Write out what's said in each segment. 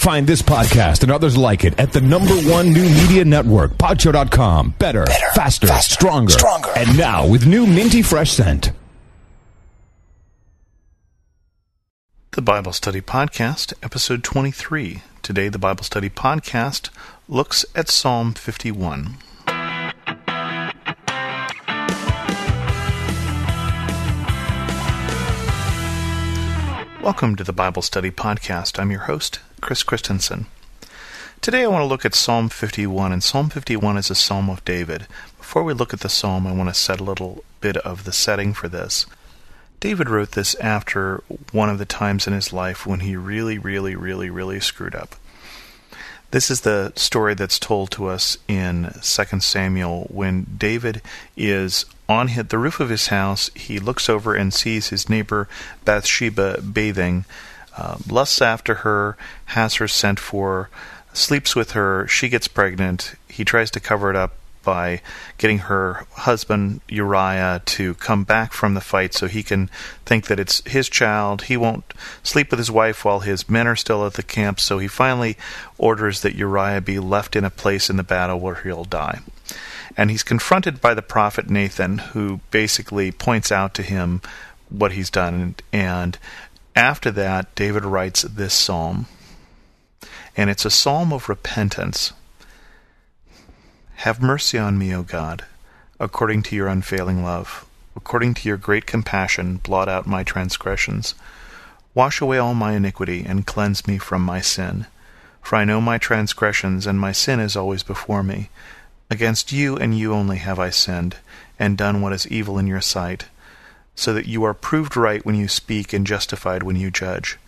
Find this podcast and others like it at the number one new media network, Podshow.com. Better, Better faster, faster, stronger. stronger. And now with new minty fresh scent. The Bible Study Podcast, episode 23. Today, the Bible Study Podcast looks at Psalm 51. Welcome to the Bible Study Podcast. I'm your host, Chris Christensen. Today I want to look at Psalm 51, and Psalm 51 is a psalm of David. Before we look at the psalm, I want to set a little bit of the setting for this. David wrote this after one of the times in his life when he really, really, really, really screwed up. This is the story that's told to us in 2 Samuel when David is on the roof of his house. He looks over and sees his neighbor Bathsheba bathing, uh, lusts after her, has her sent for, sleeps with her. She gets pregnant. He tries to cover it up by getting her husband Uriah to come back from the fight so he can think that it's his child. He won't sleep with his wife while his men are still at the camp, so he finally orders that Uriah be left in a place in the battle where he'll die. And he's confronted by the prophet Nathan, who basically points out to him what he's done. And after that, David writes this psalm. And it's a psalm of repentance have mercy on me, O God, according to your unfailing love. According to your great compassion, blot out my transgressions. Wash away all my iniquity, and cleanse me from my sin. For I know my transgressions, and my sin is always before me. Against you and you only have I sinned, and done what is evil in your sight, so that you are proved right when you speak, and justified when you judge.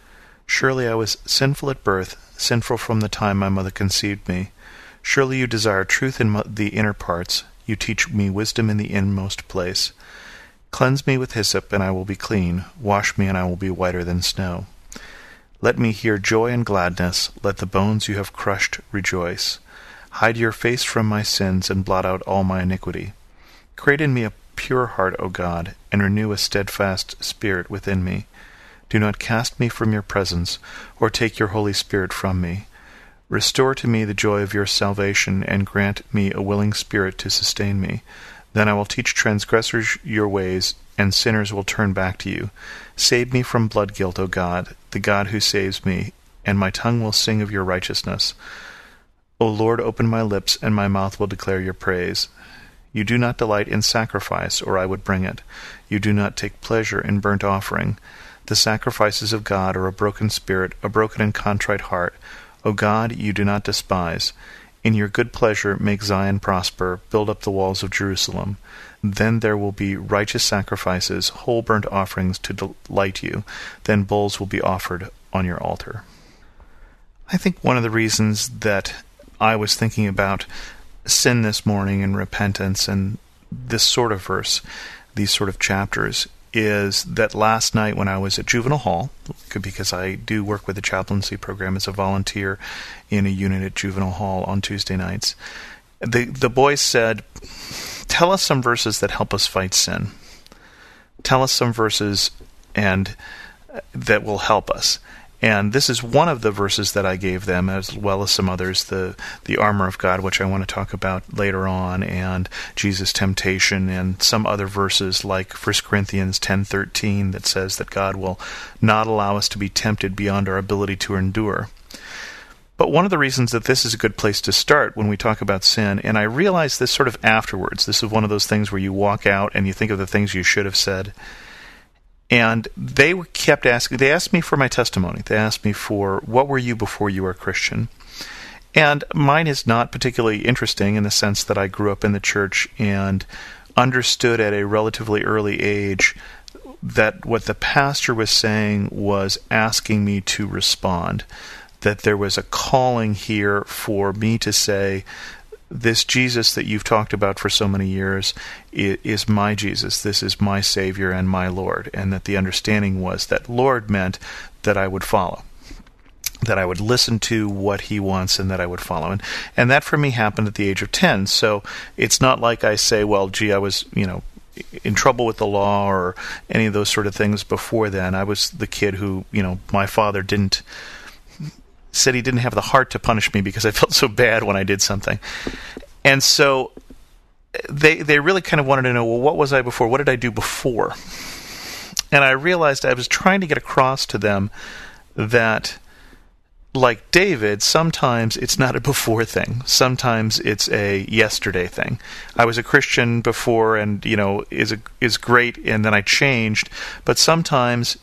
Surely I was sinful at birth, sinful from the time my mother conceived me. Surely you desire truth in the inner parts. You teach me wisdom in the inmost place. Cleanse me with hyssop, and I will be clean. Wash me, and I will be whiter than snow. Let me hear joy and gladness. Let the bones you have crushed rejoice. Hide your face from my sins, and blot out all my iniquity. Create in me a pure heart, O God, and renew a steadfast spirit within me. Do not cast me from your presence, or take your Holy Spirit from me. Restore to me the joy of your salvation, and grant me a willing spirit to sustain me. Then I will teach transgressors your ways, and sinners will turn back to you. Save me from blood guilt, O God, the God who saves me, and my tongue will sing of your righteousness. O Lord, open my lips, and my mouth will declare your praise. You do not delight in sacrifice, or I would bring it. You do not take pleasure in burnt offering. The sacrifices of God are a broken spirit, a broken and contrite heart. O God, you do not despise. In your good pleasure make Zion prosper, build up the walls of Jerusalem. Then there will be righteous sacrifices, whole burnt offerings to delight you. Then bulls will be offered on your altar. I think one of the reasons that I was thinking about sin this morning and repentance and this sort of verse, these sort of chapters, is that last night when I was at Juvenile Hall, because I do work with the chaplaincy program as a volunteer in a unit at Juvenile Hall on Tuesday nights, the the boys said, "Tell us some verses that help us fight sin. Tell us some verses and uh, that will help us." And this is one of the verses that I gave them, as well as some others, the the armor of God, which I want to talk about later on, and Jesus' temptation, and some other verses like 1 Corinthians ten thirteen that says that God will not allow us to be tempted beyond our ability to endure. But one of the reasons that this is a good place to start when we talk about sin, and I realized this sort of afterwards, this is one of those things where you walk out and you think of the things you should have said and they kept asking, they asked me for my testimony. They asked me for, what were you before you were a Christian? And mine is not particularly interesting in the sense that I grew up in the church and understood at a relatively early age that what the pastor was saying was asking me to respond. That there was a calling here for me to say, this Jesus that you've talked about for so many years is my Jesus. This is my Savior and my Lord. And that the understanding was that Lord meant that I would follow. That I would listen to what he wants and that I would follow. And, and that for me happened at the age of 10. So it's not like I say, well, gee, I was, you know, in trouble with the law or any of those sort of things before then. I was the kid who, you know, my father didn't said he didn't have the heart to punish me because I felt so bad when I did something. And so they they really kind of wanted to know, well, what was I before? What did I do before? And I realized I was trying to get across to them that like David, sometimes it's not a before thing. Sometimes it's a yesterday thing. I was a Christian before and, you know, is a, is great and then I changed, but sometimes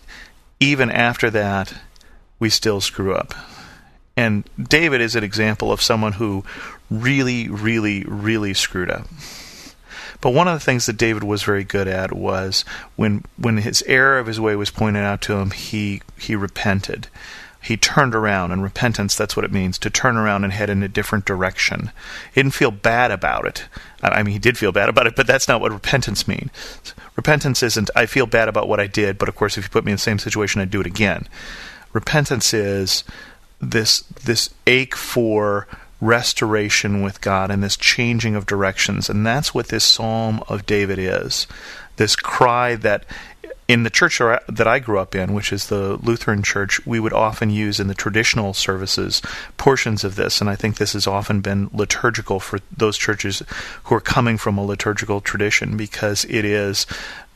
even after that we still screw up. And David is an example of someone who really really really screwed up. But one of the things that David was very good at was when when his error of his way was pointed out to him, he he repented he turned around, and repentance, that's what it means, to turn around and head in a different direction. He didn't feel bad about it. I mean, he did feel bad about it, but that's not what repentance means. Repentance isn't, I feel bad about what I did, but of course, if you put me in the same situation, I'd do it again. Repentance is this, this ache for restoration with God and this changing of directions. And that's what this Psalm of David is. This cry that in the church that I grew up in, which is the Lutheran church, we would often use in the traditional services portions of this, and I think this has often been liturgical for those churches who are coming from a liturgical tradition because it is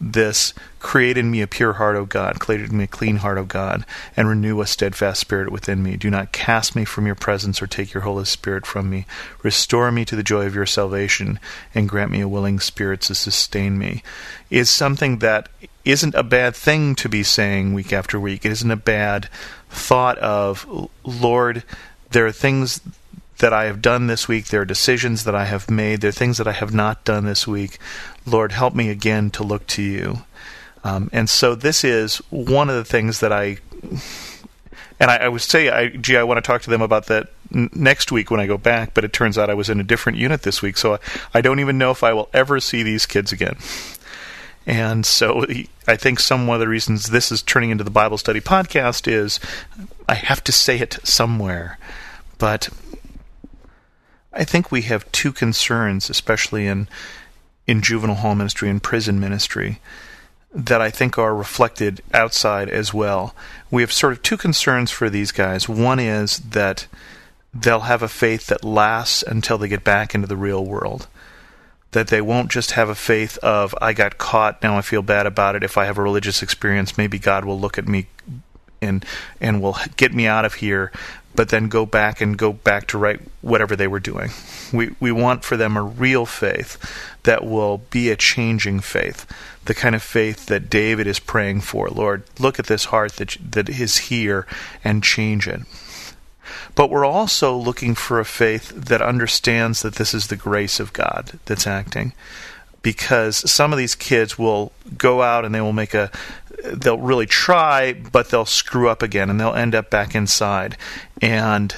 this create in me a pure heart, O God, create in me a clean heart, O God, and renew a steadfast spirit within me. Do not cast me from your presence or take your Holy Spirit from me. Restore me to the joy of your salvation and grant me a willing spirit to sustain me. Is something that isn't a bad thing to be saying week after week. It isn't a bad thought of, Lord, there are things that I have done this week. There are decisions that I have made. There are things that I have not done this week. Lord, help me again to look to you. Um, and so this is one of the things that I, and I, I would say, I, gee, I want to talk to them about that next week when I go back, but it turns out I was in a different unit this week, so I, I don't even know if I will ever see these kids again. And so I think some of the reasons this is turning into the Bible study podcast is I have to say it somewhere. But I think we have two concerns, especially in in juvenile hall ministry and prison ministry, that I think are reflected outside as well. We have sort of two concerns for these guys. One is that they'll have a faith that lasts until they get back into the real world that they won't just have a faith of I got caught, now I feel bad about it. If I have a religious experience, maybe God will look at me and and will get me out of here, but then go back and go back to right whatever they were doing. We we want for them a real faith that will be a changing faith, the kind of faith that David is praying for. Lord, look at this heart that that is here and change it. But we're also looking for a faith that understands that this is the grace of God that's acting. Because some of these kids will go out and they will make a, they'll really try, but they'll screw up again and they'll end up back inside. And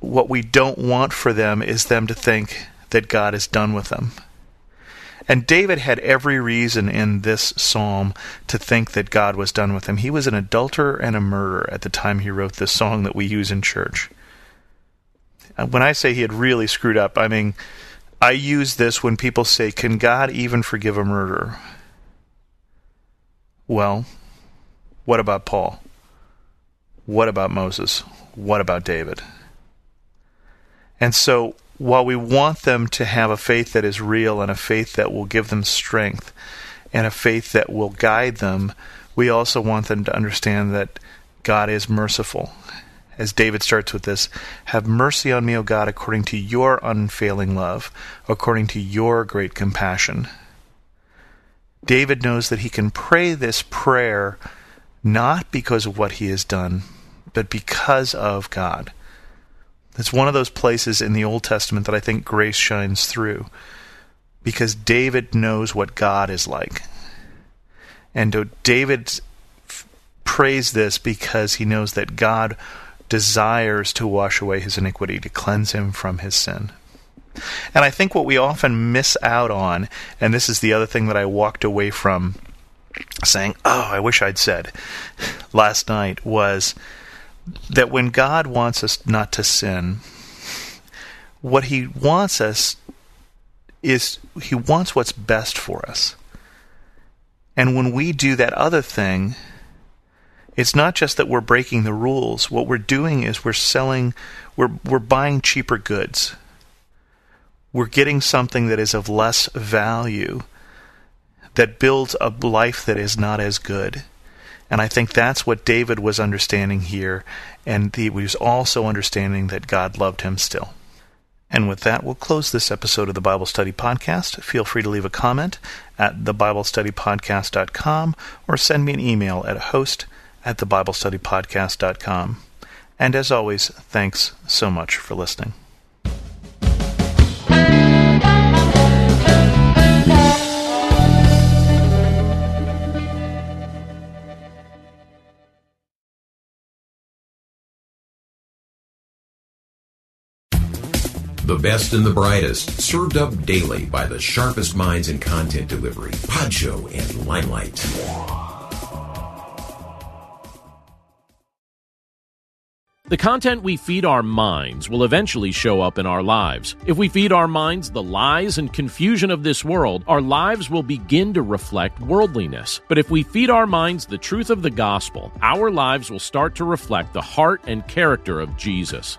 what we don't want for them is them to think that God is done with them. And David had every reason in this psalm to think that God was done with him. He was an adulterer and a murderer at the time he wrote this song that we use in church. Uh, when I say he had really screwed up, I mean, I use this when people say, Can God even forgive a murderer? Well, what about Paul? What about Moses? What about David? And so while we want them to have a faith that is real and a faith that will give them strength and a faith that will guide them, we also want them to understand that God is merciful. As David starts with this, have mercy on me, O God, according to your unfailing love, according to your great compassion. David knows that he can pray this prayer not because of what he has done, but because of God. It's one of those places in the Old Testament that I think grace shines through because David knows what God is like. And David prays this because he knows that God desires to wash away his iniquity, to cleanse him from his sin. And I think what we often miss out on, and this is the other thing that I walked away from saying, oh, I wish I'd said last night, was that when God wants us not to sin, what He wants us is He wants what's best for us. And when we do that other thing, It's not just that we're breaking the rules. What we're doing is we're selling, we're, we're buying cheaper goods. We're getting something that is of less value, that builds a life that is not as good. And I think that's what David was understanding here, and he was also understanding that God loved him still. And with that, we'll close this episode of the Bible Study Podcast. Feel free to leave a comment at thebiblestudypodcast.com or send me an email at host at thebiblestudypodcast.com. And as always, thanks so much for listening. The best and the brightest, served up daily by the sharpest minds in content delivery, Podshow and Limelight. The content we feed our minds will eventually show up in our lives. If we feed our minds the lies and confusion of this world, our lives will begin to reflect worldliness. But if we feed our minds the truth of the gospel, our lives will start to reflect the heart and character of Jesus.